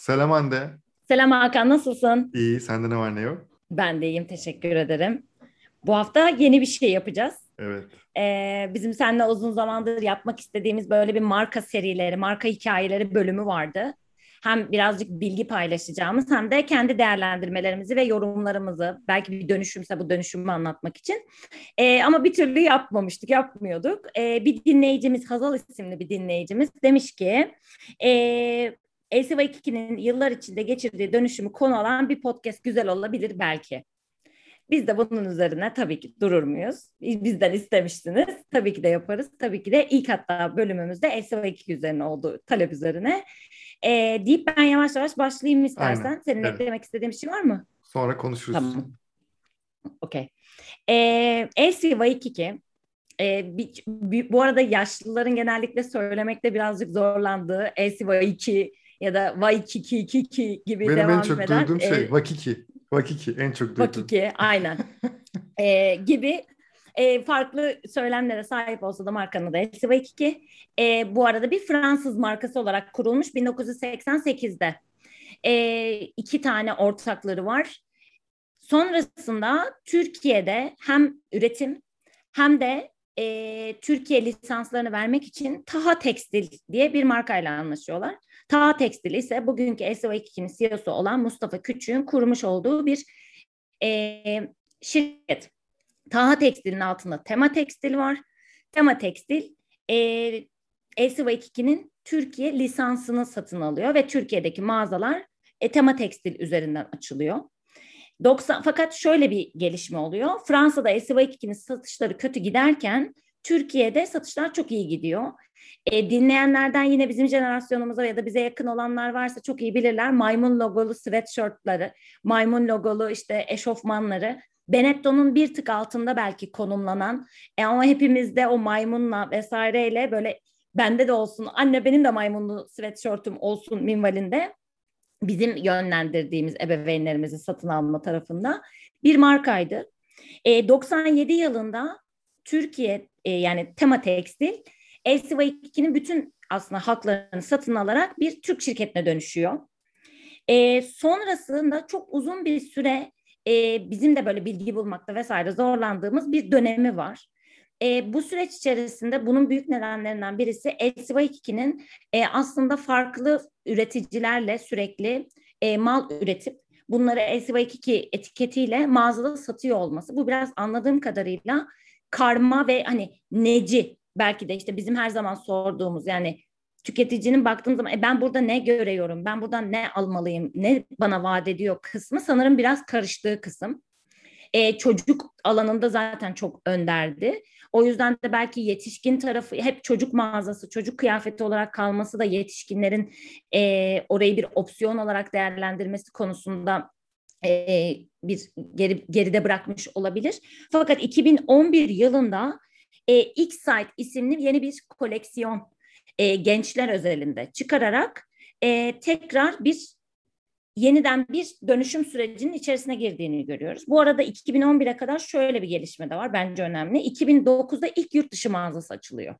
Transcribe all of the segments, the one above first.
Selam Hande. Selam Hakan, nasılsın? İyi, sende ne var ne yok? Ben de iyiyim, teşekkür ederim. Bu hafta yeni bir şey yapacağız. Evet. Ee, bizim seninle uzun zamandır yapmak istediğimiz böyle bir marka serileri, marka hikayeleri bölümü vardı. Hem birazcık bilgi paylaşacağımız hem de kendi değerlendirmelerimizi ve yorumlarımızı, belki bir dönüşümse bu dönüşümü anlatmak için. Ee, ama bir türlü yapmamıştık, yapmıyorduk. Ee, bir dinleyicimiz, Hazal isimli bir dinleyicimiz demiş ki... E, LCV2'nin yıllar içinde geçirdiği dönüşümü konu alan bir podcast güzel olabilir belki. Biz de bunun üzerine tabii ki durur muyuz? Bizden istemişsiniz. Tabii ki de yaparız. Tabii ki de ilk hatta bölümümüzde LCV2 üzerine olduğu talep üzerine. E, deyip ben yavaş yavaş başlayayım istersen. Aynen. Senin evet. eklemek istediğin bir şey var mı? Sonra konuşuruz. Tamam. Okey. E, LCV2 e, bir, bir, bu arada yaşlıların genellikle söylemekte birazcık zorlandığı LCV2 ya da Waikiki gibi Benim devam en çok eden, duyduğum şey e, Vakiki. Vakiki en çok duyduğum. Vakiki aynen. e, gibi e, farklı söylemlere sahip olsa da markanın da hepsi Vakiki. E, bu arada bir Fransız markası olarak kurulmuş 1988'de. E, iki tane ortakları var. Sonrasında Türkiye'de hem üretim hem de e, Türkiye lisanslarını vermek için Taha Tekstil diye bir markayla anlaşıyorlar. Taha Tekstil ise bugünkü SO2'nin CEO'su olan Mustafa Küçük'ün kurmuş olduğu bir e, şirket. Taha Tekstil'in altında Tema Tekstil var. Tema Tekstil e, SO2'nin Türkiye lisansını satın alıyor ve Türkiye'deki mağazalar e, Tema Tekstil üzerinden açılıyor. 90 fakat şöyle bir gelişme oluyor. Fransa'da SY2'nin satışları kötü giderken Türkiye'de satışlar çok iyi gidiyor. E, dinleyenlerden yine bizim jenerasyonumuza ya da bize yakın olanlar varsa çok iyi bilirler. Maymun logolu sweatshirtları, maymun logolu işte eşofmanları Benetton'un bir tık altında belki konumlanan e, ama hepimizde o maymunla vesaireyle böyle bende de olsun anne benim de maymunlu sweatshirt'üm olsun minvalinde bizim yönlendirdiğimiz ebeveynlerimizi satın alma tarafında bir markaydı. E, 97 yılında Türkiye e, yani Tema Tekstil LCV2'nin bütün aslında haklarını satın alarak bir Türk şirketine dönüşüyor. E, sonrasında çok uzun bir süre e, bizim de böyle bilgi bulmakta vesaire zorlandığımız bir dönemi var. E, bu süreç içerisinde bunun büyük nedenlerinden birisi LCV2'nin e, aslında farklı üreticilerle sürekli e, mal üretip bunları LCV2 etiketiyle mağazada satıyor olması. Bu biraz anladığım kadarıyla karma ve hani neci belki de işte bizim her zaman sorduğumuz yani tüketicinin baktığım zaman e, ben burada ne görüyorum, ben buradan ne almalıyım, ne bana vaat ediyor kısmı sanırım biraz karıştığı kısım. E, çocuk alanında zaten çok önderdi. O yüzden de belki yetişkin tarafı hep çocuk mağazası, çocuk kıyafeti olarak kalması da yetişkinlerin e, orayı bir opsiyon olarak değerlendirmesi konusunda e, bir geri, geride bırakmış olabilir. Fakat 2011 yılında e, X-Site isimli yeni bir koleksiyon e, gençler özelinde çıkararak e, tekrar bir yeniden bir dönüşüm sürecinin içerisine girdiğini görüyoruz. Bu arada 2011'e kadar şöyle bir gelişme de var bence önemli. 2009'da ilk yurt dışı mağazası açılıyor.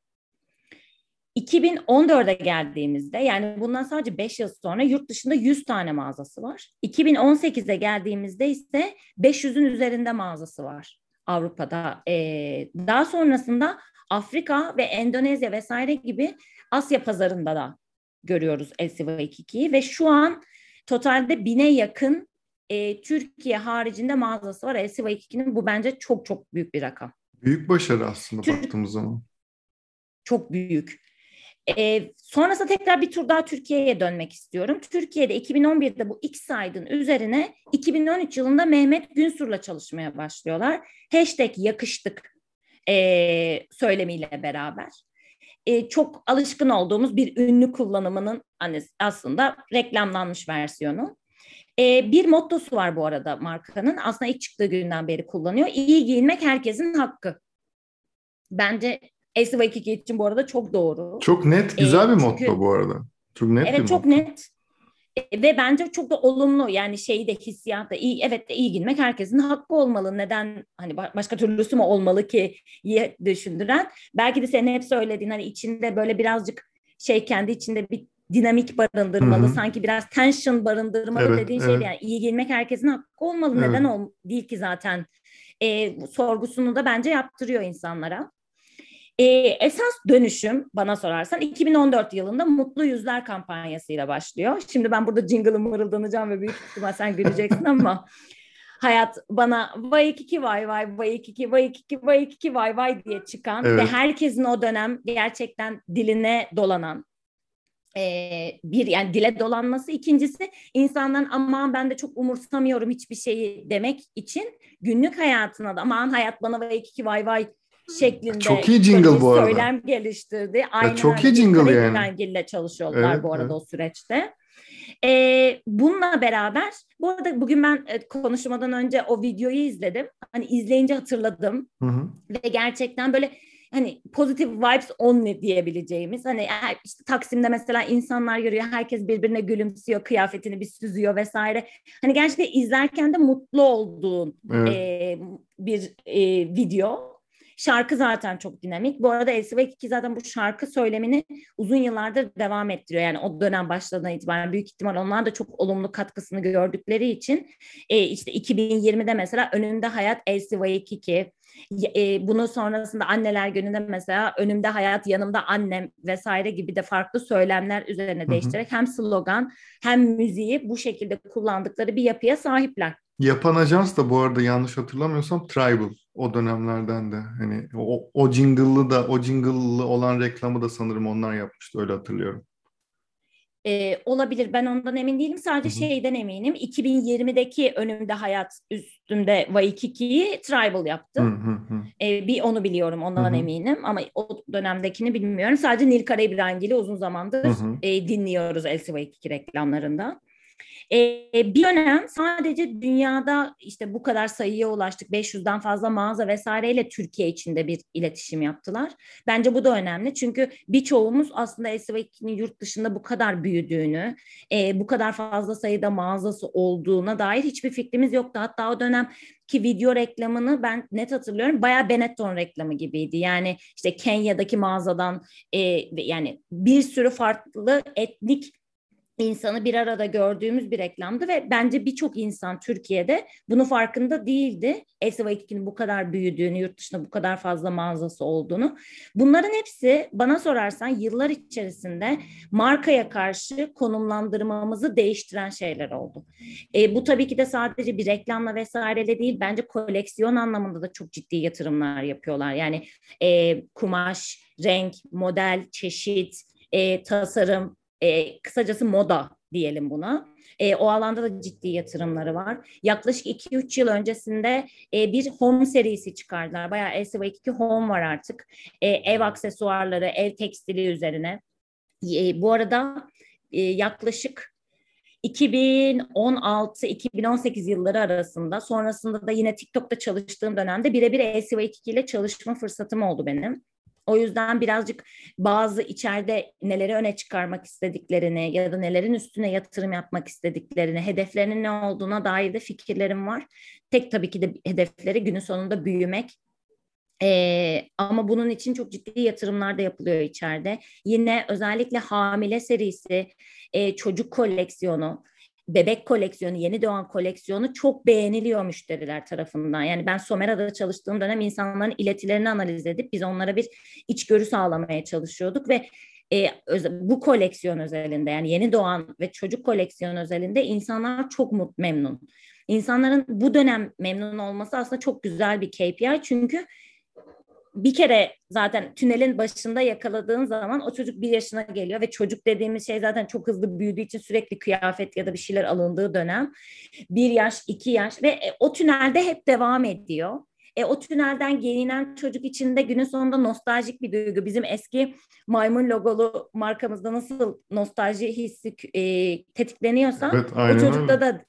2014'e geldiğimizde yani bundan sadece 5 yıl sonra yurt dışında 100 tane mağazası var. 2018'e geldiğimizde ise 500'ün üzerinde mağazası var Avrupa'da. Ee, daha sonrasında Afrika ve Endonezya vesaire gibi Asya pazarında da görüyoruz LCV2'yi ve şu an Totalde bine yakın e, Türkiye haricinde mağazası var LCV2'nin. Bu bence çok çok büyük bir rakam. Büyük başarı aslında Türk, baktığımız zaman. Çok büyük. E, sonrasında tekrar bir tur daha Türkiye'ye dönmek istiyorum. Türkiye'de 2011'de bu X saydın üzerine 2013 yılında Mehmet Günsur'la çalışmaya başlıyorlar. Hashtag yakıştık e, söylemiyle beraber e, çok alışkın olduğumuz bir ünlü kullanımının hani aslında reklamlanmış versiyonu. E, bir mottosu var bu arada markanın. Aslında ilk çıktığı günden beri kullanıyor. İyi giyinmek herkesin hakkı. Bence SY2 için bu arada çok doğru. Çok net, güzel e, bir çünkü, motto bu arada. Çok net Evet çok motto. net. E, ve bence çok da olumlu yani şeyi de hissiyat da iyi evet de iyi girmek herkesin hakkı olmalı. Neden hani başka türlüsü mü olmalı ki diye düşündüren. Belki de senin hep söylediğin hani içinde böyle birazcık şey kendi içinde bir dinamik barındırmalı, Hı-hı. sanki biraz tension barındırmalı evet, dediğin evet. şey yani iyi giyinmek herkesin hakkı olmalı. Evet. Neden ol değil ki zaten? E, sorgusunu da bence yaptırıyor insanlara. E, esas dönüşüm bana sorarsan 2014 yılında Mutlu Yüzler kampanyasıyla başlıyor. Şimdi ben burada jingle'ı mırıldanacağım ve büyük ihtimal sen güleceksin ama hayat bana vay iki vay vay vay iki vay iki vay iki vay vay diye çıkan evet. ve herkesin o dönem gerçekten diline dolanan e, bir yani dile dolanması ikincisi insanların aman ben de çok umursamıyorum hiçbir şeyi demek için günlük hayatına da aman hayat bana vay iki vay vay şeklinde çok iyi jingle bu arada. söylem geliştirdi. Aynen ya çok iyi jingle yani. ile çalışıyorlar evet, bu arada evet. o süreçte. Ee, bununla beraber bu arada bugün ben e, konuşmadan önce o videoyu izledim. Hani izleyince hatırladım. Hı hı. Ve gerçekten böyle hani pozitif vibes only diyebileceğimiz hani işte Taksim'de mesela insanlar görüyor herkes birbirine gülümsüyor kıyafetini bir süzüyor vesaire hani gerçekten izlerken de mutlu olduğun evet. e, bir e, video Şarkı zaten çok dinamik. Bu arada LCV 2 zaten bu şarkı söylemini uzun yıllardır devam ettiriyor. Yani o dönem başladığından itibaren büyük ihtimal onlar da çok olumlu katkısını gördükleri için e, işte 2020'de mesela önünde hayat LCV 2 e, bunun sonrasında anneler gününde mesela önümde hayat yanımda annem vesaire gibi de farklı söylemler üzerine değiştirerek hem slogan hem müziği bu şekilde kullandıkları bir yapıya sahipler. Yapan ajans da bu arada yanlış hatırlamıyorsam Tribal o dönemlerden de hani o, o jingle'lı da o jingle'lı olan reklamı da sanırım onlar yapmıştı öyle hatırlıyorum. Ee, olabilir ben ondan emin değilim sadece Hı-hı. şeyden eminim 2020'deki önümde hayat üstünde Waikiki'yi Tribal yaptı. Ee, bir onu biliyorum ondan Hı-hı. eminim ama o dönemdekini bilmiyorum sadece Nil Karabibrangil'i uzun zamandır e, dinliyoruz LC Waikiki reklamlarında. Ee, bir dönem sadece dünyada işte bu kadar sayıya ulaştık. 500'den fazla mağaza vesaireyle Türkiye içinde bir iletişim yaptılar. Bence bu da önemli. Çünkü birçoğumuz aslında SVK'nin yurt dışında bu kadar büyüdüğünü, e, bu kadar fazla sayıda mağazası olduğuna dair hiçbir fikrimiz yoktu. Hatta o dönem ki video reklamını ben net hatırlıyorum. Bayağı Benetton reklamı gibiydi. Yani işte Kenya'daki mağazadan e, yani bir sürü farklı etnik insanı bir arada gördüğümüz bir reklamdı ve bence birçok insan Türkiye'de bunu farkında değildi. Elsevier 2'nin bu kadar büyüdüğünü, yurt dışında bu kadar fazla mağazası olduğunu. Bunların hepsi bana sorarsan yıllar içerisinde markaya karşı konumlandırmamızı değiştiren şeyler oldu. E, bu tabii ki de sadece bir reklamla vesaireyle değil, bence koleksiyon anlamında da çok ciddi yatırımlar yapıyorlar. Yani e, kumaş, renk, model, çeşit, e, tasarım, e, kısacası moda diyelim buna. E, o alanda da ciddi yatırımları var. Yaklaşık 2-3 yıl öncesinde e, bir home serisi çıkardılar. Bayağı LCV2 home var artık. E, ev aksesuarları, ev tekstili üzerine. E, bu arada e, yaklaşık 2016-2018 yılları arasında sonrasında da yine TikTok'ta çalıştığım dönemde birebir LCV2 ile çalışma fırsatım oldu benim. O yüzden birazcık bazı içeride neleri öne çıkarmak istediklerini ya da nelerin üstüne yatırım yapmak istediklerini, hedeflerinin ne olduğuna dair de fikirlerim var. Tek tabii ki de hedefleri günün sonunda büyümek. Ee, ama bunun için çok ciddi yatırımlar da yapılıyor içeride. Yine özellikle hamile serisi, e, çocuk koleksiyonu, bebek koleksiyonu, yeni doğan koleksiyonu çok beğeniliyor müşteriler tarafından. Yani ben Somera'da çalıştığım dönem insanların iletilerini analiz edip biz onlara bir içgörü sağlamaya çalışıyorduk ve e, bu koleksiyon özelinde yani yeni doğan ve çocuk koleksiyon özelinde insanlar çok mut memnun. İnsanların bu dönem memnun olması aslında çok güzel bir KPI çünkü bir kere zaten tünelin başında yakaladığın zaman o çocuk bir yaşına geliyor ve çocuk dediğimiz şey zaten çok hızlı büyüdüğü için sürekli kıyafet ya da bir şeyler alındığı dönem. Bir yaş, iki yaş ve e, o tünelde hep devam ediyor. E, o tünelden gelinen çocuk için de günün sonunda nostaljik bir duygu. Bizim eski maymun logolu markamızda nasıl nostalji hissi e, tetikleniyorsa evet, o çocukta öyle. da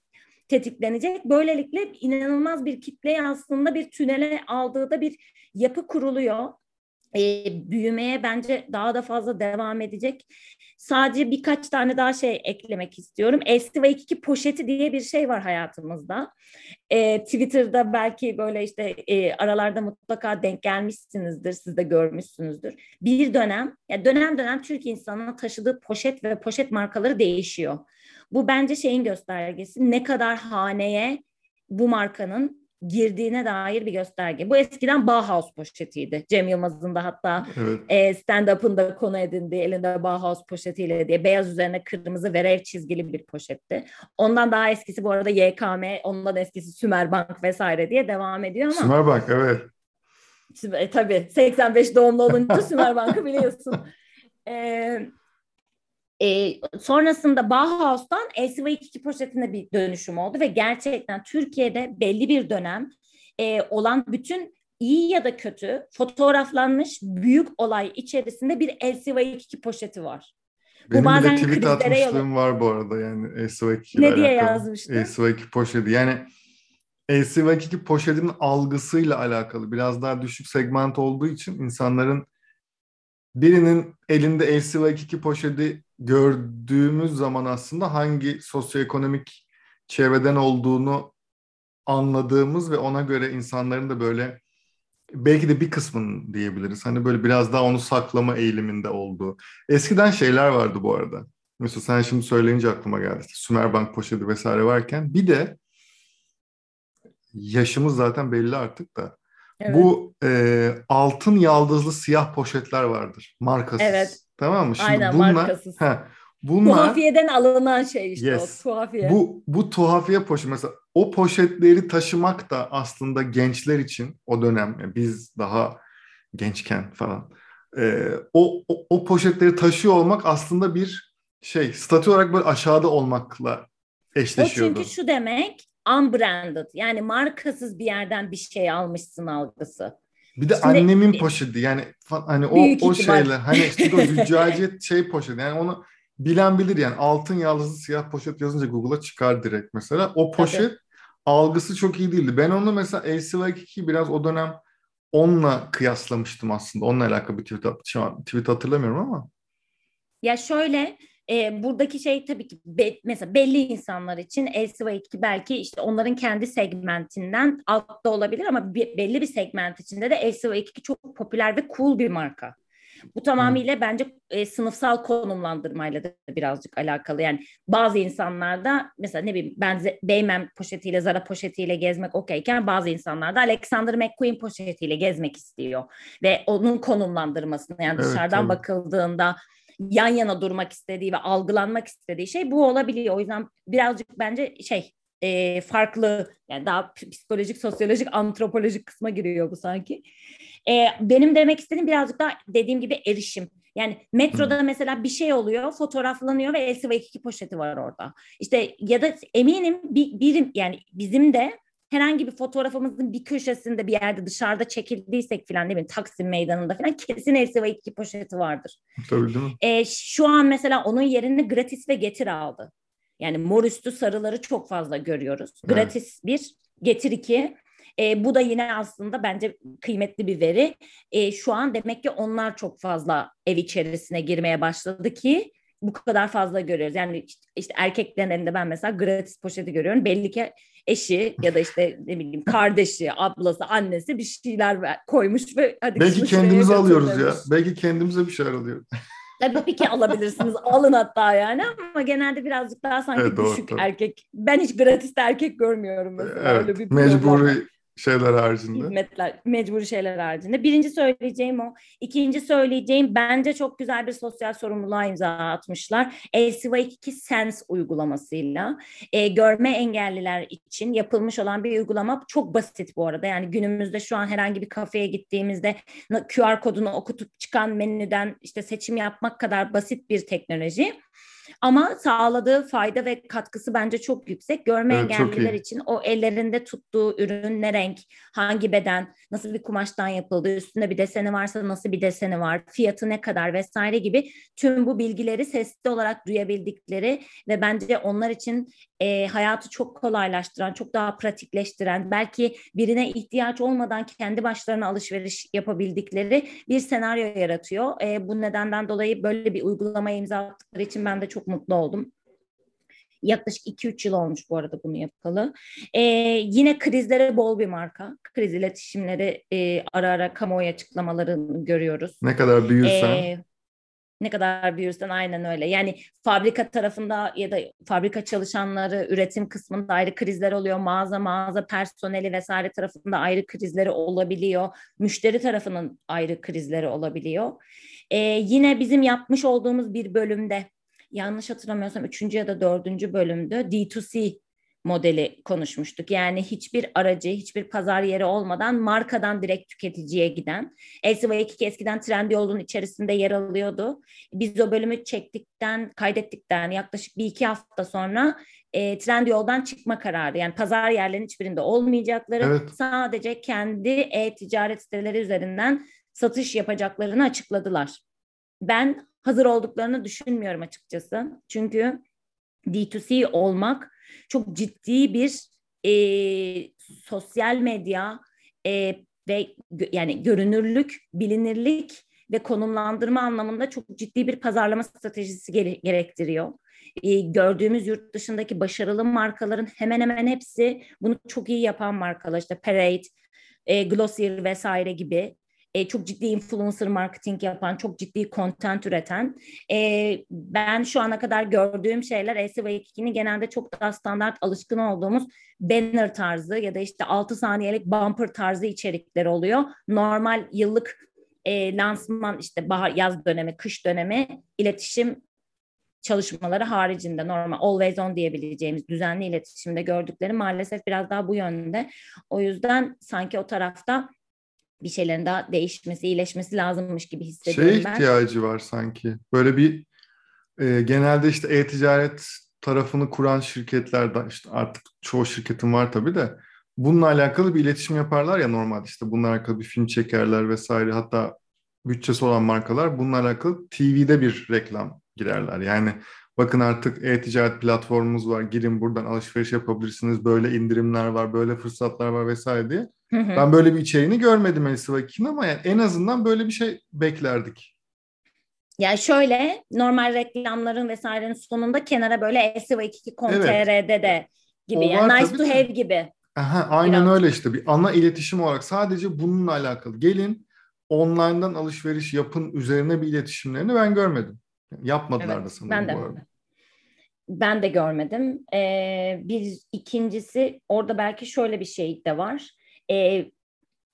tetiklenecek. Böylelikle inanılmaz bir kitleye aslında bir tünele aldığı da bir yapı kuruluyor. e, büyümeye bence daha da fazla devam edecek. Sadece birkaç tane daha şey eklemek istiyorum. LCV2 poşeti diye bir şey var hayatımızda. E, Twitter'da belki böyle işte e, aralarda mutlaka denk gelmişsinizdir, siz de görmüşsünüzdür. Bir dönem, ya dönem dönem Türk insanının taşıdığı poşet ve poşet markaları değişiyor. Bu bence şeyin göstergesi. Ne kadar haneye bu markanın girdiğine dair bir gösterge. Bu eskiden Bauhaus poşetiydi. Cem Yılmaz'ın da hatta evet. e, stand-up'ında konu edindi elinde Bauhaus poşetiyle diye. Beyaz üzerine kırmızı verev çizgili bir poşetti. Ondan daha eskisi bu arada YKM, ondan eskisi Sümerbank vesaire diye devam ediyor ama. Sümerbank evet. E, tabii 85 doğumlu olunca Sümerbank'ı biliyorsun. E, e, sonrasında Bauhaus'tan LCV2 poşetine bir dönüşüm oldu ve gerçekten Türkiye'de belli bir dönem e, olan bütün iyi ya da kötü fotoğraflanmış büyük olay içerisinde bir LCV2 poşeti var. Benim bu bazen de tweet atmışlığım yol... var bu arada yani LCV2 Ne diye yazmıştı? LCV2 poşeti yani LCV2 poşetin algısıyla alakalı biraz daha düşük segment olduğu için insanların birinin elinde LCV2 poşeti gördüğümüz zaman aslında hangi sosyoekonomik çevreden olduğunu anladığımız ve ona göre insanların da böyle belki de bir kısmını diyebiliriz. Hani böyle biraz daha onu saklama eğiliminde olduğu. Eskiden şeyler vardı bu arada. Mesela sen şimdi söyleyince aklıma geldi. İşte Sümerbank poşeti vesaire varken bir de yaşımız zaten belli artık da Evet. Bu e, altın yaldızlı siyah poşetler vardır. Markasız. Evet. Tamam mı? Şimdi Aynen bunlar, markasız. He, bunlar, tuhafiyeden alınan şey işte yes, o tuhafiye. Bu, bu tuhafiye poşet mesela o poşetleri taşımak da aslında gençler için o dönem yani biz daha gençken falan e, o, o, o poşetleri taşıyor olmak aslında bir şey statü olarak böyle aşağıda olmakla eşleşiyordu. O çünkü şu demek unbranded yani markasız bir yerden bir şey almışsın algısı. Bir de Şimdi, annemin poşeti yani hani o o şeyle hani işte o züccaciye şey poşeti yani onu bilen bilir yani altın yaldızlı siyah poşet yazınca Google'a çıkar direkt mesela. O poşet Tabii. algısı çok iyi değildi. Ben onu mesela LCV2 biraz o dönem onunla kıyaslamıştım aslında. Onunla alakalı bir tweet, an tweet hatırlamıyorum ama. Ya şöyle e, buradaki şey tabii ki be, mesela belli insanlar için LCV2 belki işte onların kendi segmentinden altta olabilir ama bir, belli bir segment içinde de LCV2 çok popüler ve cool bir marka. Bu tamamıyla bence e, sınıfsal konumlandırmayla da birazcık alakalı. Yani bazı insanlarda mesela ne bileyim ben Beymen poşetiyle Zara poşetiyle gezmek okeyken bazı insanlarda Alexander McQueen poşetiyle gezmek istiyor. Ve onun konumlandırmasını yani evet, dışarıdan tabii. bakıldığında yan yana durmak istediği ve algılanmak istediği şey bu olabiliyor. O yüzden birazcık bence şey e, farklı yani daha psikolojik, sosyolojik, antropolojik kısma giriyor bu sanki. E, benim demek istediğim birazcık daha dediğim gibi erişim. Yani metroda mesela bir şey oluyor, fotoğraflanıyor ve LCV2 poşeti var orada. İşte ya da eminim bir, birim yani bizim de herhangi bir fotoğrafımızın bir köşesinde bir yerde dışarıda çekildiysek falan ne bileyim Taksim Meydanı'nda falan kesin LCV2 poşeti vardır. Tabii değil mi? E, şu an mesela onun yerini gratis ve getir aldı. Yani mor üstü sarıları çok fazla görüyoruz. Gratis evet. bir, getir iki. E, bu da yine aslında bence kıymetli bir veri. E, şu an demek ki onlar çok fazla ev içerisine girmeye başladı ki bu kadar fazla görüyoruz. Yani işte erkeklerin elinde ben mesela gratis poşeti görüyorum. Belli ki eşi ya da işte ne bileyim kardeşi, ablası, annesi bir şeyler koymuş ve hadi Belki kendimize alıyoruz ya. Belki kendimize bir şeyler alıyoruz. Tabii ki alabilirsiniz. Alın hatta yani ama genelde birazcık daha sanki evet, düşük doğru, erkek. Ben hiç gratis erkek görmüyorum mesela. Evet, Öyle bir mecburi şeyler haricinde. Hizmetler, mecburi şeyler haricinde. Birinci söyleyeceğim o. İkinci söyleyeceğim bence çok güzel bir sosyal sorumluluğa imza atmışlar. LCV2 Sense uygulamasıyla e, görme engelliler için yapılmış olan bir uygulama çok basit bu arada. Yani günümüzde şu an herhangi bir kafeye gittiğimizde QR kodunu okutup çıkan menüden işte seçim yapmak kadar basit bir teknoloji. Ama sağladığı fayda ve katkısı bence çok yüksek. Görme Evet, engelliler için o ellerinde tuttuğu ürün ne renk, hangi beden, nasıl bir kumaştan yapıldı, üstünde bir deseni varsa nasıl bir deseni var, fiyatı ne kadar vesaire gibi tüm bu bilgileri sesli olarak duyabildikleri ve bence onlar için e, hayatı çok kolaylaştıran, çok daha pratikleştiren, belki birine ihtiyaç olmadan kendi başlarına alışveriş yapabildikleri bir senaryo yaratıyor. E, bu nedenden dolayı böyle bir uygulamaya imza attıkları için ben de çok mutlu oldum. Yaklaşık 2-3 yıl olmuş bu arada bunu yapalı. Ee, yine krizlere bol bir marka. Kriz iletişimleri e, ara ara kamuoyu açıklamalarını görüyoruz. Ne kadar büyürsen. Ee, ne kadar büyürsen aynen öyle. Yani fabrika tarafında ya da fabrika çalışanları üretim kısmında ayrı krizler oluyor. Mağaza mağaza personeli vesaire tarafında ayrı krizleri olabiliyor. Müşteri tarafının ayrı krizleri olabiliyor. Ee, yine bizim yapmış olduğumuz bir bölümde yanlış hatırlamıyorsam üçüncü ya da dördüncü bölümde D2C modeli konuşmuştuk. Yani hiçbir aracı, hiçbir pazar yeri olmadan markadan direkt tüketiciye giden. LCV2 eskiden Trendyol'un içerisinde yer alıyordu. Biz o bölümü çektikten, kaydettikten yaklaşık bir iki hafta sonra e, Trendyol'dan çıkma kararı. Yani pazar yerlerinin hiçbirinde olmayacakları, Evet. sadece kendi e-ticaret siteleri üzerinden satış yapacaklarını açıkladılar. Ben hazır olduklarını düşünmüyorum açıkçası. Çünkü D2C olmak çok ciddi bir e, sosyal medya e, ve gö- yani görünürlük, bilinirlik ve konumlandırma anlamında çok ciddi bir pazarlama stratejisi gere- gerektiriyor. E, gördüğümüz yurt dışındaki başarılı markaların hemen hemen hepsi bunu çok iyi yapan markalar. İşte Parade, e, Glossier vesaire gibi e, çok ciddi influencer marketing yapan, çok ciddi content üreten. E, ben şu ana kadar gördüğüm şeyler LCV2'nin genelde çok daha standart alışkın olduğumuz banner tarzı ya da işte 6 saniyelik bumper tarzı içerikler oluyor. Normal yıllık e, lansman işte bahar yaz dönemi, kış dönemi iletişim çalışmaları haricinde normal always on diyebileceğimiz düzenli iletişimde gördükleri maalesef biraz daha bu yönde. O yüzden sanki o tarafta bir şeylerin daha değişmesi, iyileşmesi lazımmış gibi hissediyorum Şeye ben. ihtiyacı var sanki. Böyle bir e, genelde işte e-ticaret tarafını kuran şirketlerden işte artık çoğu şirketin var tabii de bununla alakalı bir iletişim yaparlar ya normalde işte bununla alakalı bir film çekerler vesaire hatta bütçesi olan markalar bununla alakalı TV'de bir reklam girerler. Yani bakın artık e-ticaret platformumuz var girin buradan alışveriş yapabilirsiniz böyle indirimler var böyle fırsatlar var vesaire diye. Hı hı. Ben böyle bir içeriğini görmedim LCV2'nin ama yani en azından böyle bir şey beklerdik. Yani şöyle normal reklamların vesairenin sonunda kenara böyle LCV2.com.tr'de de gibi O yani nice to have gibi. Aha, aynen Biraz. öyle işte bir ana iletişim olarak sadece bununla alakalı. Gelin online'dan alışveriş yapın üzerine bir iletişimlerini ben görmedim. Yapmadılar Evet, da sanırım ben de. bu arada. Ben de görmedim. Ee, bir ikincisi orada belki şöyle bir şey de var. Ee,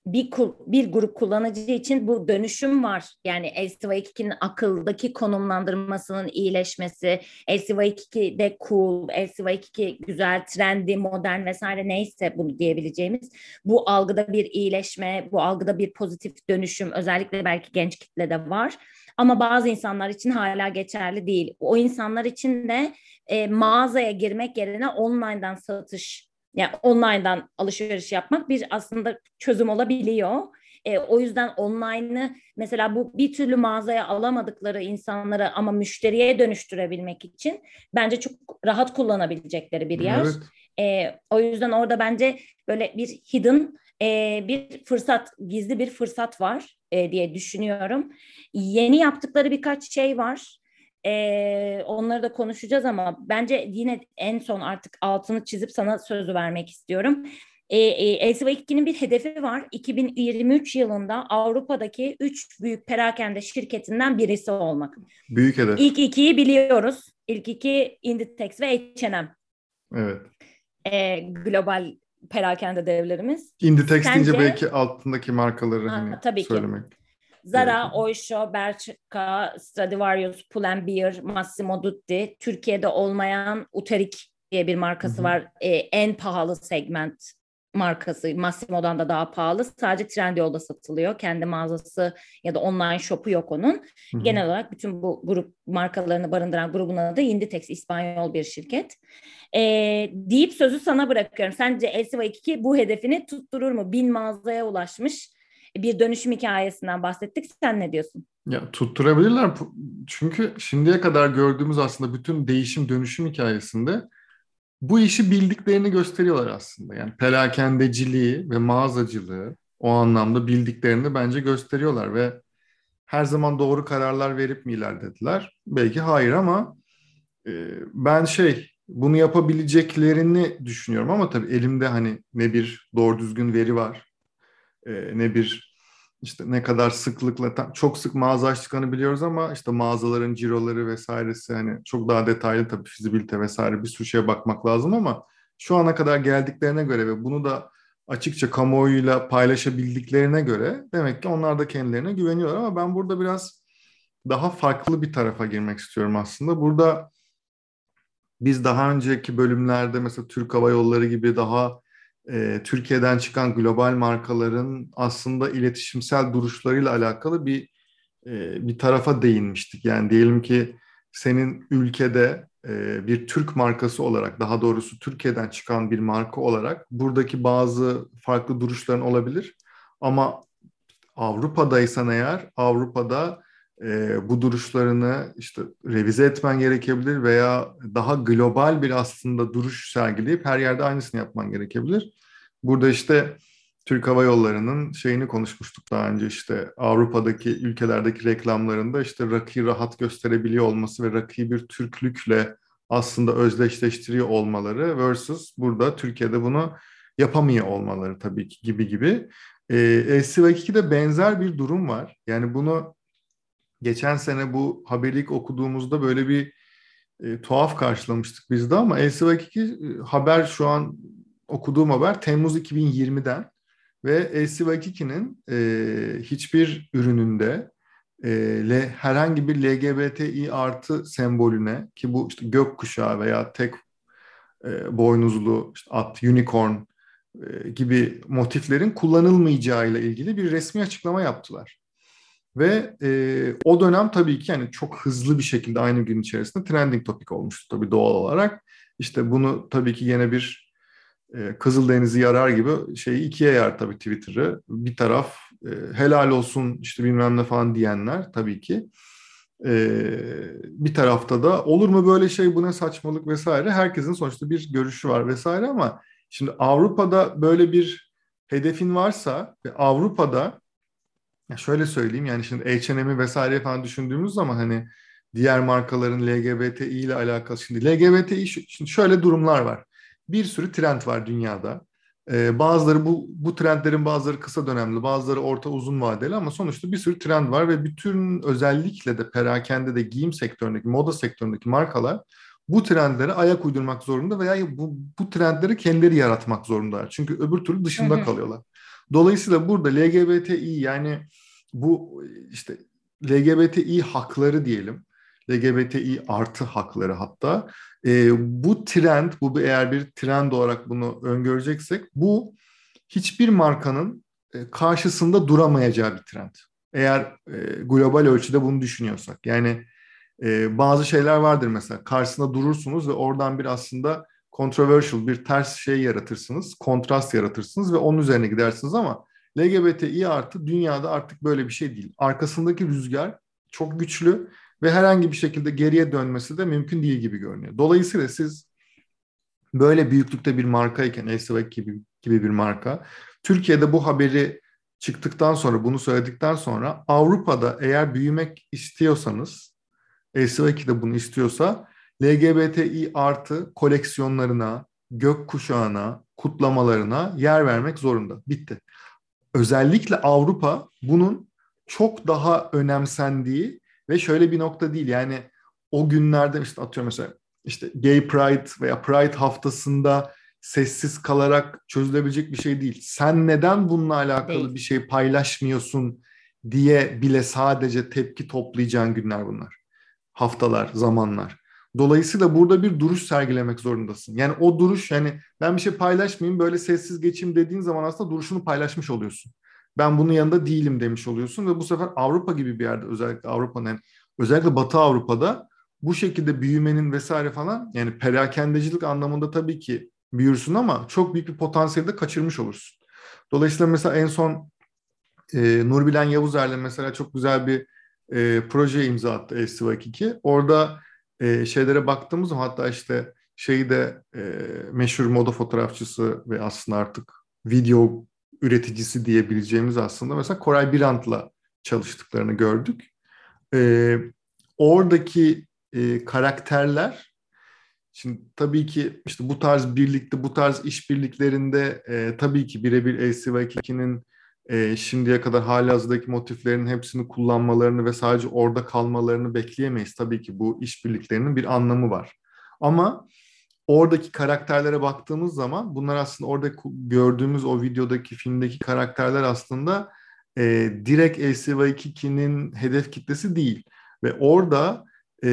bir bir grup kullanıcı için bu dönüşüm var. Yani LCV2'nin akıldaki konumlandırmasının iyileşmesi, LCV2 de cool, LCV2 güzel, trendy, modern vesaire neyse bunu diyebileceğimiz bu algıda bir iyileşme, bu algıda bir pozitif dönüşüm özellikle belki genç kitlede var. Ama bazı insanlar için hala geçerli değil. O insanlar için de e, mağazaya girmek yerine online'dan satış yani online'dan alışveriş yapmak bir aslında çözüm olabiliyor. E, o yüzden online'ı mesela bu bir türlü mağazaya alamadıkları insanları ama müşteriye dönüştürebilmek için bence çok rahat kullanabilecekleri bir yer. Evet. E, o yüzden orada bence böyle bir hidden e, bir fırsat, gizli bir fırsat var e, diye düşünüyorum. Yeni yaptıkları birkaç şey var. E, onları da konuşacağız ama bence yine en son artık altını çizip sana sözü vermek istiyorum. E, e, LCV2'nin bir hedefi var. 2023 yılında Avrupa'daki üç büyük perakende şirketinden birisi olmak. Büyük hedef. İlk ikiyi biliyoruz. İlk iki Inditex ve H&M. Evet. E, global perakende devlerimiz. Inditex Sence- deyince belki altındaki markaları Ha, hani tabii ki. Zara. Oysho, Bershka, Stradivarius, Pull&Bear, Massimo Dutti, Türkiye'de olmayan Uterik diye bir markası Hı hı. var. Ee, en pahalı segment markası Massimo'dan da daha pahalı. Sadece Trendyol'da satılıyor. Kendi mağazası ya da online shop'u yok onun. Hı-hı. Genel olarak bütün bu grup markalarını barındıran grubun adı Inditex İspanyol bir şirket. E, deyip sözü sana bırakıyorum. Sence Elsiva 2 bu hedefini tutturur mu? Bin mağazaya ulaşmış bir dönüşüm hikayesinden bahsettik. Sen ne diyorsun? Ya tutturabilirler. Çünkü şimdiye kadar gördüğümüz aslında bütün değişim dönüşüm hikayesinde bu işi bildiklerini gösteriyorlar aslında. Yani perakendeciliği ve mağazacılığı o anlamda bildiklerini bence gösteriyorlar ve her zaman doğru kararlar verip mi ilerlediler? Belki hayır ama e, ben şey bunu yapabileceklerini düşünüyorum ama tabii elimde hani ne bir doğru düzgün veri var e, ne bir işte ne kadar sıklıkla çok sık mağaza açtıklarını biliyoruz ama işte mağazaların ciroları vesairesi hani çok daha detaylı tabii fizibilite vesaire bir sürü şeye bakmak lazım ama şu ana kadar geldiklerine göre ve bunu da açıkça kamuoyuyla paylaşabildiklerine göre demek ki onlar da kendilerine güveniyorlar ama ben burada biraz daha farklı bir tarafa girmek istiyorum aslında. Burada biz daha önceki bölümlerde mesela Türk Hava Yolları gibi daha e, Türkiye'den çıkan global markaların aslında iletişimsel duruşlarıyla alakalı bir e, bir tarafa değinmiştik. Yani diyelim ki senin ülkede e, bir Türk markası olarak, daha doğrusu Türkiye'den çıkan bir marka olarak buradaki bazı farklı duruşların olabilir. Ama Avrupa'daysan eğer, Avrupa'da e, bu duruşlarını işte revize etmen gerekebilir veya daha global bir aslında duruş sergileyip her yerde aynısını yapman gerekebilir. Burada işte Türk Hava Yolları'nın şeyini konuşmuştuk daha önce işte Avrupa'daki ülkelerdeki reklamlarında işte rakıyı rahat gösterebiliyor olması ve rakıyı bir Türklükle aslında özdeşleştiriyor olmaları versus burada Türkiye'de bunu yapamıyor olmaları tabii ki gibi gibi. E, SC2'de benzer bir durum var. Yani bunu geçen sene bu haberi okuduğumuzda böyle bir e, tuhaf karşılamıştık biz de ama LCV2 e, haber şu an okuduğum haber Temmuz 2020'den ve LCV2'nin e, hiçbir ürününde e, le, herhangi bir LGBTİ artı sembolüne ki bu işte gökkuşağı veya tek e, boynuzlu işte at, unicorn e, gibi motiflerin kullanılmayacağıyla ilgili bir resmi açıklama yaptılar. Ve e, o dönem tabii ki yani çok hızlı bir şekilde aynı gün içerisinde trending topik olmuştu tabii doğal olarak. İşte bunu tabii ki yine bir e, Kızıldeniz'i yarar gibi şeyi ikiye yar tabii Twitter'ı. Bir taraf e, helal olsun işte bilmem ne falan diyenler tabii ki. E, bir tarafta da olur mu böyle şey bu ne saçmalık vesaire. Herkesin sonuçta bir görüşü var vesaire ama şimdi Avrupa'da böyle bir hedefin varsa Avrupa'da ya şöyle söyleyeyim yani şimdi H&M'i vesaire falan düşündüğümüz zaman hani diğer markaların LGBTİ ile alakalı şimdi LGBTİ şimdi şöyle durumlar var. Bir sürü trend var dünyada. Ee, bazıları bu bu trendlerin bazıları kısa dönemli, bazıları orta uzun vadeli ama sonuçta bir sürü trend var ve bütün özellikle de perakende de giyim sektöründeki, moda sektöründeki markalar bu trendlere ayak uydurmak zorunda veya bu, bu trendleri kendileri yaratmak zorundalar. Çünkü öbür türlü dışında hı hı. kalıyorlar. Dolayısıyla burada LGBTİ yani bu işte LGBTİ hakları diyelim. LGBTİ artı hakları hatta. E, bu trend, bu eğer bir trend olarak bunu öngöreceksek bu hiçbir markanın e, karşısında duramayacağı bir trend. Eğer e, global ölçüde bunu düşünüyorsak. Yani e, bazı şeyler vardır mesela karşısında durursunuz ve oradan bir aslında controversial bir ters şey yaratırsınız, kontrast yaratırsınız ve onun üzerine gidersiniz ama LGBTİ artı dünyada artık böyle bir şey değil. Arkasındaki rüzgar çok güçlü ve herhangi bir şekilde geriye dönmesi de mümkün değil gibi görünüyor. Dolayısıyla siz böyle büyüklükte bir markayken Elsevek gibi, gibi bir marka Türkiye'de bu haberi çıktıktan sonra bunu söyledikten sonra Avrupa'da eğer büyümek istiyorsanız Elsevek de bunu istiyorsa LGBTİ artı koleksiyonlarına, gökkuşağına, kutlamalarına yer vermek zorunda. Bitti özellikle Avrupa bunun çok daha önemsendiği ve şöyle bir nokta değil yani o günlerde işte atıyorum mesela işte Gay Pride veya Pride haftasında sessiz kalarak çözülebilecek bir şey değil. Sen neden bununla alakalı değil. bir şey paylaşmıyorsun diye bile sadece tepki toplayacağın günler bunlar. Haftalar, zamanlar. Dolayısıyla burada bir duruş sergilemek zorundasın. Yani o duruş yani ben bir şey paylaşmayayım böyle sessiz geçeyim dediğin zaman aslında duruşunu paylaşmış oluyorsun. Ben bunun yanında değilim demiş oluyorsun ve bu sefer Avrupa gibi bir yerde özellikle Avrupa'nın yani özellikle Batı Avrupa'da bu şekilde büyümenin vesaire falan yani perakendecilik anlamında tabii ki büyürsün ama çok büyük bir potansiyeli de kaçırmış olursun. Dolayısıyla mesela en son e, Nurbilen Yavuzer'le mesela çok güzel bir e, proje imza attı STV2. Orada e, şeylere baktığımız zaman hatta işte şeyi de e, meşhur moda fotoğrafçısı ve aslında artık video üreticisi diyebileceğimiz aslında mesela Koray Birant'la çalıştıklarını gördük. E, oradaki e, karakterler şimdi tabii ki işte bu tarz birlikte bu tarz işbirliklerinde e, tabii ki birebir LCV2'nin e, şimdiye kadar hali hazırdaki motiflerin hepsini kullanmalarını ve sadece orada kalmalarını bekleyemeyiz. Tabii ki bu işbirliklerinin bir anlamı var. Ama oradaki karakterlere baktığımız zaman bunlar aslında orada gördüğümüz o videodaki filmdeki karakterler aslında e, direkt LCV2'nin hedef kitlesi değil. Ve orada e,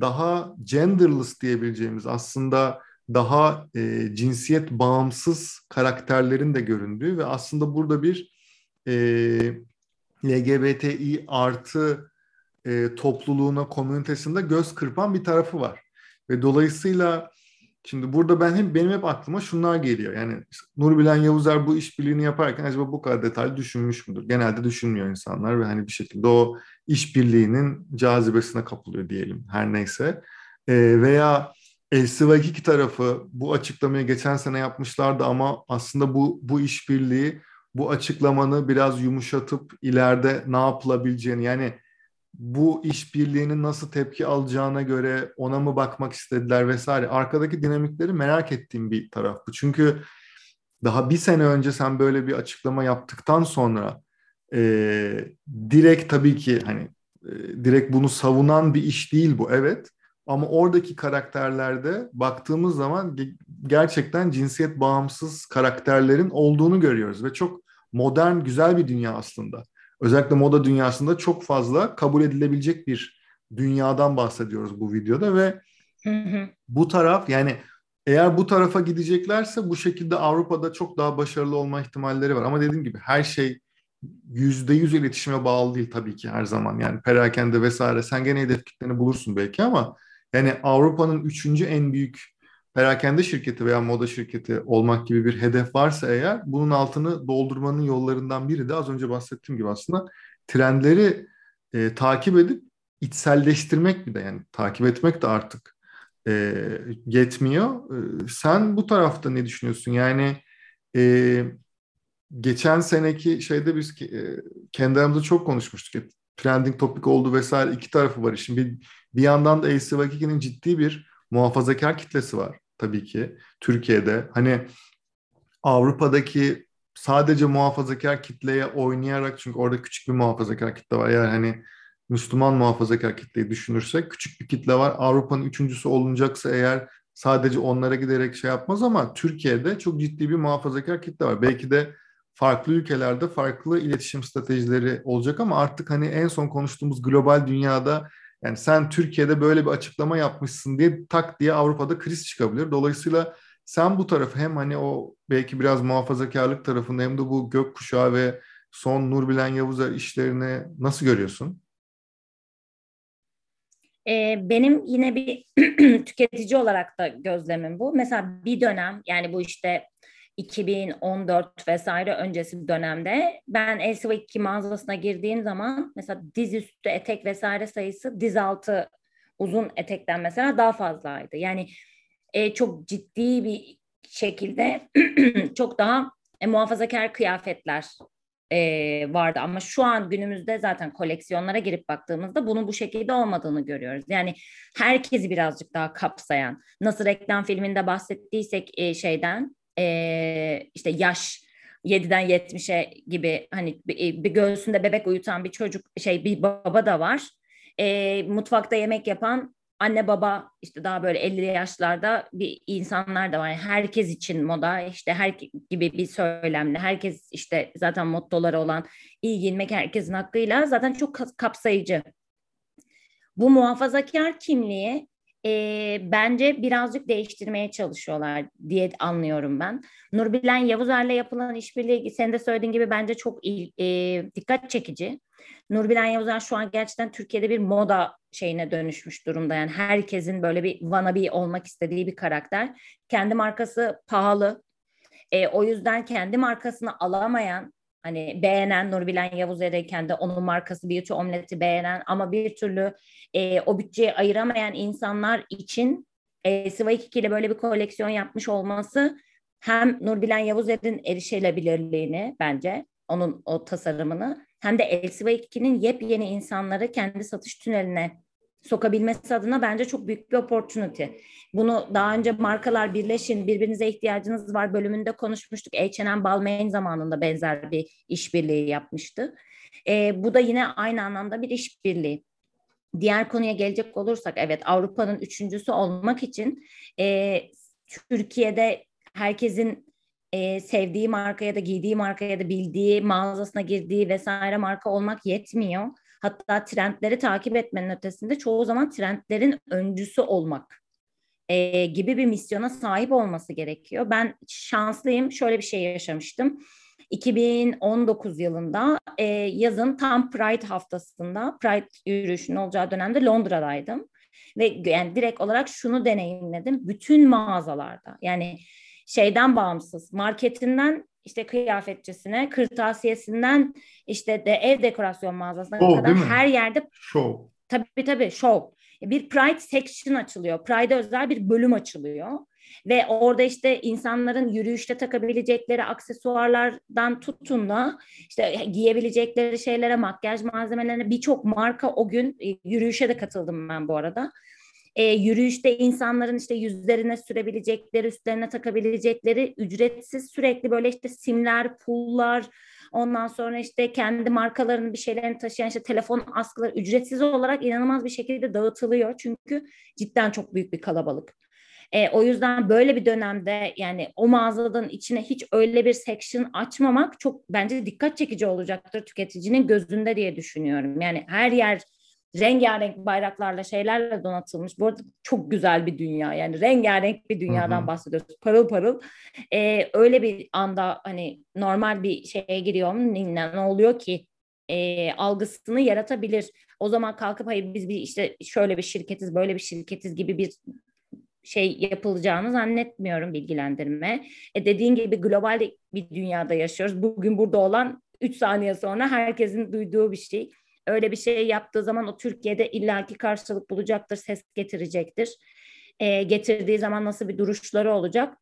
daha genderless diyebileceğimiz aslında daha e, cinsiyet bağımsız karakterlerin de göründüğü ve aslında burada bir e, LGBTİ artı e, topluluğuna, komünitesinde göz kırpan bir tarafı var. Ve dolayısıyla şimdi burada ben hem benim hep aklıma şunlar geliyor. Yani işte Nurbilen Yavuzer bu işbirliğini yaparken acaba bu kadar detaylı düşünmüş müdür? Genelde düşünmüyor insanlar ve hani bir şekilde o işbirliğinin cazibesine kapılıyor diyelim her neyse. E, veya LCV2 tarafı bu açıklamayı geçen sene yapmışlardı ama aslında bu bu işbirliği bu açıklamanı biraz yumuşatıp ileride ne yapılabileceğini yani bu işbirliğinin nasıl tepki alacağına göre ona mı bakmak istediler vesaire. Arkadaki dinamikleri merak ettiğim bir taraf bu. Çünkü daha bir sene önce sen böyle bir açıklama yaptıktan sonra e, direkt tabii ki hani e, direkt bunu savunan bir iş değil bu evet. Ama oradaki karakterlerde baktığımız zaman gerçekten cinsiyet bağımsız karakterlerin olduğunu görüyoruz ve çok modern, güzel bir dünya aslında. Özellikle moda dünyasında çok fazla kabul edilebilecek bir dünyadan bahsediyoruz bu videoda ve bu taraf yani eğer bu tarafa gideceklerse bu şekilde Avrupa'da çok daha başarılı olma ihtimalleri var. Ama dediğim gibi her şey yüzde yüz iletişime bağlı değil tabii ki her zaman. Yani perakende vesaire sen gene hedef kitleni bulursun belki ama yani Avrupa'nın üçüncü en büyük perakende şirketi veya moda şirketi olmak gibi bir hedef varsa eğer bunun altını doldurmanın yollarından biri de az önce bahsettiğim gibi aslında trendleri e, takip edip içselleştirmek bir de yani takip etmek de artık e, yetmiyor. E, sen bu tarafta ne düşünüyorsun? Yani e, geçen seneki şeyde biz e, kendi aramızda çok konuşmuştuk. Trending topik oldu vesaire iki tarafı var işin. Bir, bir yandan da AC Vakiki'nin ciddi bir muhafazakar kitlesi var tabii ki Türkiye'de. Hani Avrupa'daki sadece muhafazakar kitleye oynayarak çünkü orada küçük bir muhafazakar kitle var. Yani hani Müslüman muhafazakar kitleyi düşünürsek küçük bir kitle var. Avrupa'nın üçüncüsü olunacaksa eğer sadece onlara giderek şey yapmaz ama Türkiye'de çok ciddi bir muhafazakar kitle var. Belki de farklı ülkelerde farklı iletişim stratejileri olacak ama artık hani en son konuştuğumuz global dünyada yani sen Türkiye'de böyle bir açıklama yapmışsın diye tak diye Avrupa'da kriz çıkabilir. Dolayısıyla sen bu tarafı hem hani o belki biraz muhafazakarlık tarafında hem de bu gökkuşağı ve son Nurbilen Yavuzer işlerini nasıl görüyorsun? Ee, benim yine bir tüketici olarak da gözlemim bu. Mesela bir dönem yani bu işte 2014 vesaire öncesi dönemde ben LCV2 mağazasına girdiğim zaman mesela dizüstü etek vesaire sayısı diz altı uzun etekten mesela daha fazlaydı. Yani e, çok ciddi bir şekilde çok daha e, muhafazakar kıyafetler e, vardı ama şu an günümüzde zaten koleksiyonlara girip baktığımızda bunun bu şekilde olmadığını görüyoruz. Yani herkesi birazcık daha kapsayan nasıl reklam filminde bahsettiysek e, şeyden e, işte yaş 7'den 70'e gibi hani bir, bir göğsünde bebek uyutan bir çocuk şey bir baba da var. E, mutfakta yemek yapan anne baba işte daha böyle 50 yaşlarda bir insanlar da var. Yani herkes için moda işte her gibi bir söylemle herkes işte zaten mottoları olan iyi giyinmek herkesin hakkıyla zaten çok kapsayıcı. Bu muhafazakar kimliği e, bence birazcık değiştirmeye çalışıyorlar diye anlıyorum ben. Nurbilen Yavuzer'le yapılan işbirliği sen de söylediğin gibi bence çok il, e, dikkat çekici. Nurbilen Yavuzer şu an gerçekten Türkiye'de bir moda şeyine dönüşmüş durumda. Yani herkesin böyle bir wannabe olmak istediği bir karakter. Kendi markası pahalı. E, o yüzden kendi markasını alamayan Hani beğenen Nurbilen Yavuzer'e kendi onun markası Beauty Omlet'i beğenen ama bir türlü e, o bütçeyi ayıramayan insanlar için e, Sıva 2 ile böyle bir koleksiyon yapmış olması hem Nurbilen Yavuzer'in erişilebilirliğini bence onun o tasarımını hem de Elsiva 2'nin yepyeni insanları kendi satış tüneline sokabilmesi adına bence çok büyük bir opportunity. Bunu daha önce markalar birleşin, birbirinize ihtiyacınız var bölümünde konuşmuştuk. H&M Balmain zamanında benzer bir işbirliği yapmıştı. E, bu da yine aynı anlamda bir işbirliği. Diğer konuya gelecek olursak evet Avrupa'nın üçüncüsü olmak için e, Türkiye'de herkesin e, sevdiği marka ya da giydiği marka ya da bildiği mağazasına girdiği vesaire marka olmak yetmiyor. Hatta trendleri takip etmenin ötesinde çoğu zaman trendlerin öncüsü olmak e, gibi bir misyona sahip olması gerekiyor. Ben şanslıyım. Şöyle bir şey yaşamıştım. 2019 yılında e, yazın tam Pride haftasında Pride yürüyüşünün olacağı dönemde Londra'daydım. Ve yani direkt olarak şunu deneyimledim. Bütün mağazalarda yani şeyden bağımsız marketinden işte kıyafetçisine, kırtasiyesinden işte de ev dekorasyon mağazasına show, kadar her yerde show. Tabii tabii show. Bir Pride section açılıyor. Pride'e özel bir bölüm açılıyor. Ve orada işte insanların yürüyüşte takabilecekleri aksesuarlardan tutun da işte giyebilecekleri şeylere, makyaj malzemelerine birçok marka o gün e, yürüyüşe de katıldım ben bu arada e, yürüyüşte insanların işte yüzlerine sürebilecekleri, üstlerine takabilecekleri ücretsiz sürekli böyle işte simler, pullar, ondan sonra işte kendi markalarının bir şeylerini taşıyan işte telefon askıları ücretsiz olarak inanılmaz bir şekilde dağıtılıyor. Çünkü cidden çok büyük bir kalabalık. E, o yüzden böyle bir dönemde yani o mağazadan içine hiç öyle bir section açmamak çok bence dikkat çekici olacaktır tüketicinin gözünde diye düşünüyorum. Yani her yer rengarenk bayraklarla şeylerle donatılmış. Bu arada çok güzel bir dünya yani rengarenk bir dünyadan Hı-hı. bahsediyoruz. Parıl parıl. Ee, öyle bir anda hani normal bir şeye giriyor ne, ne oluyor ki e, algısını yaratabilir. O zaman kalkıp hayır biz bir işte şöyle bir şirketiz böyle bir şirketiz gibi bir şey yapılacağını zannetmiyorum bilgilendirme. E dediğin gibi global bir dünyada yaşıyoruz. Bugün burada olan 3 saniye sonra herkesin duyduğu bir şey öyle bir şey yaptığı zaman o Türkiye'de illaki karşılık bulacaktır, ses getirecektir. E, getirdiği zaman nasıl bir duruşları olacak?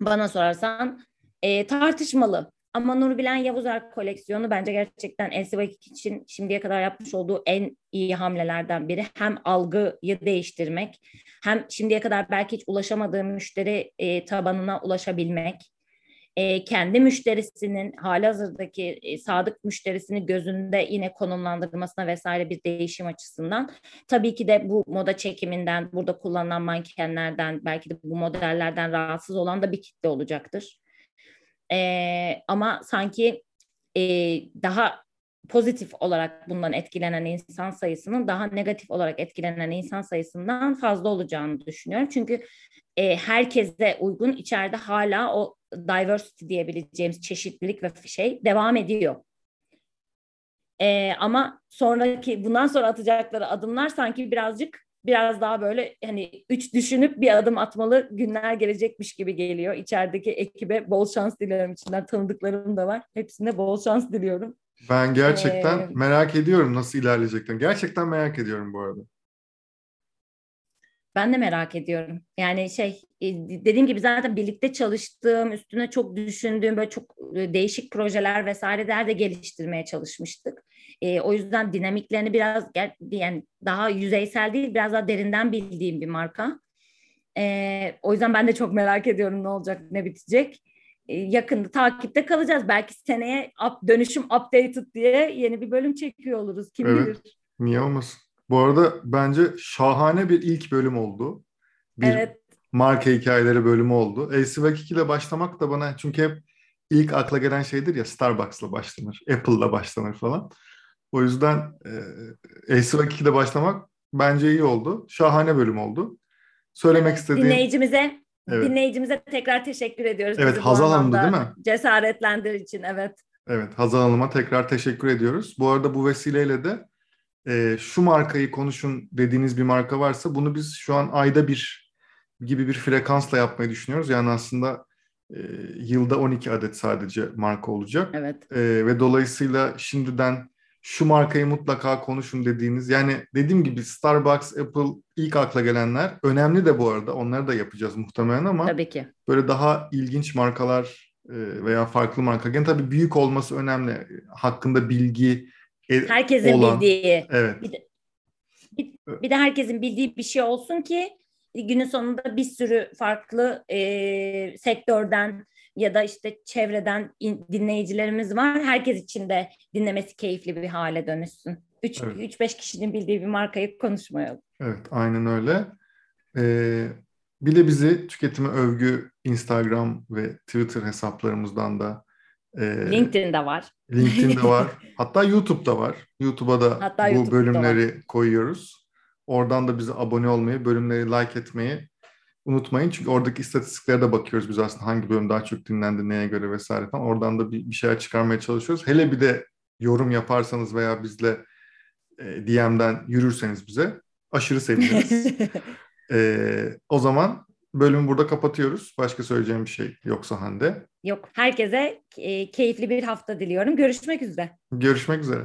Bana sorarsan e, tartışmalı. Ama Nurbilen Yavuzer koleksiyonu bence gerçekten Elsivakik için şimdiye kadar yapmış olduğu en iyi hamlelerden biri. Hem algıyı değiştirmek, hem şimdiye kadar belki hiç ulaşamadığı müşteri e, tabanına ulaşabilmek e, kendi müşterisinin halihazırdaki e, sadık müşterisini gözünde yine konumlandırmasına vesaire bir değişim açısından tabii ki de bu moda çekiminden burada kullanılan mankenlerden belki de bu modellerden rahatsız olan da bir kitle olacaktır. E, ama sanki e, daha pozitif olarak bundan etkilenen insan sayısının daha negatif olarak etkilenen insan sayısından fazla olacağını düşünüyorum. Çünkü e, herkese uygun içeride hala o diversity diyebileceğimiz çeşitlilik ve şey devam ediyor. E, ama sonraki bundan sonra atacakları adımlar sanki birazcık biraz daha böyle hani üç düşünüp bir adım atmalı günler gelecekmiş gibi geliyor. İçerideki ekibe bol şans diliyorum. İçinden tanıdıklarım da var. Hepsine bol şans diliyorum. Ben gerçekten ee, merak ediyorum nasıl ilerleyecekler. Gerçekten merak ediyorum bu arada. Ben de merak ediyorum. Yani şey e, dediğim gibi zaten birlikte çalıştığım, üstüne çok düşündüğüm böyle çok e, değişik projeler vesaireler de geliştirmeye çalışmıştık. E, o yüzden dinamiklerini biraz yani daha yüzeysel değil biraz daha derinden bildiğim bir marka. E, o yüzden ben de çok merak ediyorum ne olacak, ne bitecek. E, yakında takipte kalacağız. Belki seneye up, dönüşüm updated diye yeni bir bölüm çekiyor oluruz. Kim evet. bilir. Niye olmasın? Bu arada bence şahane bir ilk bölüm oldu. Bir evet. marka hikayeleri bölümü oldu. ACVAC 2 ile başlamak da bana çünkü hep ilk akla gelen şeydir ya Starbucks'la başlanır, Apple'la başlanır falan. O yüzden e, ACVAC 2 ile başlamak bence iyi oldu. Şahane bölüm oldu. söylemek istediğin... Dinleyicimize evet. dinleyicimize tekrar teşekkür ediyoruz. Evet Hazal Hanım'dı değil mi? Cesaretlendir için evet. Evet Hazal Hanım'a tekrar teşekkür ediyoruz. Bu arada bu vesileyle de e, şu markayı konuşun dediğiniz bir marka varsa bunu biz şu an ayda bir gibi bir frekansla yapmayı düşünüyoruz. Yani aslında e, yılda 12 adet sadece marka olacak. Evet. E, ve dolayısıyla şimdiden şu markayı mutlaka konuşun dediğiniz yani dediğim gibi Starbucks, Apple ilk akla gelenler önemli de bu arada onları da yapacağız muhtemelen ama Tabii ki. böyle daha ilginç markalar e, veya farklı marka. Gene tabii büyük olması önemli. Hakkında bilgi e, herkesin olan. bildiği. Evet. Bir de, bir, bir de herkesin bildiği bir şey olsun ki günün sonunda bir sürü farklı e, sektörden ya da işte çevreden in, dinleyicilerimiz var. Herkes için de dinlemesi keyifli bir hale dönüşsün. 3-5 evet. kişinin bildiği bir markayı konuşmayalım. Evet aynen öyle. Ee, bir de bizi tüketimi övgü Instagram ve Twitter hesaplarımızdan da e, LinkedIn'de var. LinkedIn'de var. Hatta YouTube'da var. YouTube'a da Hatta bu YouTube'da bölümleri var. koyuyoruz. Oradan da bize abone olmayı, bölümleri like etmeyi unutmayın. Çünkü oradaki istatistiklere de bakıyoruz biz aslında hangi bölüm daha çok dinlendi, neye göre vesaire falan. Oradan da bir, bir şeyler çıkarmaya çalışıyoruz. Hele bir de yorum yaparsanız veya bizle e, DM'den yürürseniz bize aşırı seviniriz. e, o zaman bölümü burada kapatıyoruz. Başka söyleyeceğim bir şey yoksa Hande. Yok. Herkese e, keyifli bir hafta diliyorum. Görüşmek üzere. Görüşmek üzere.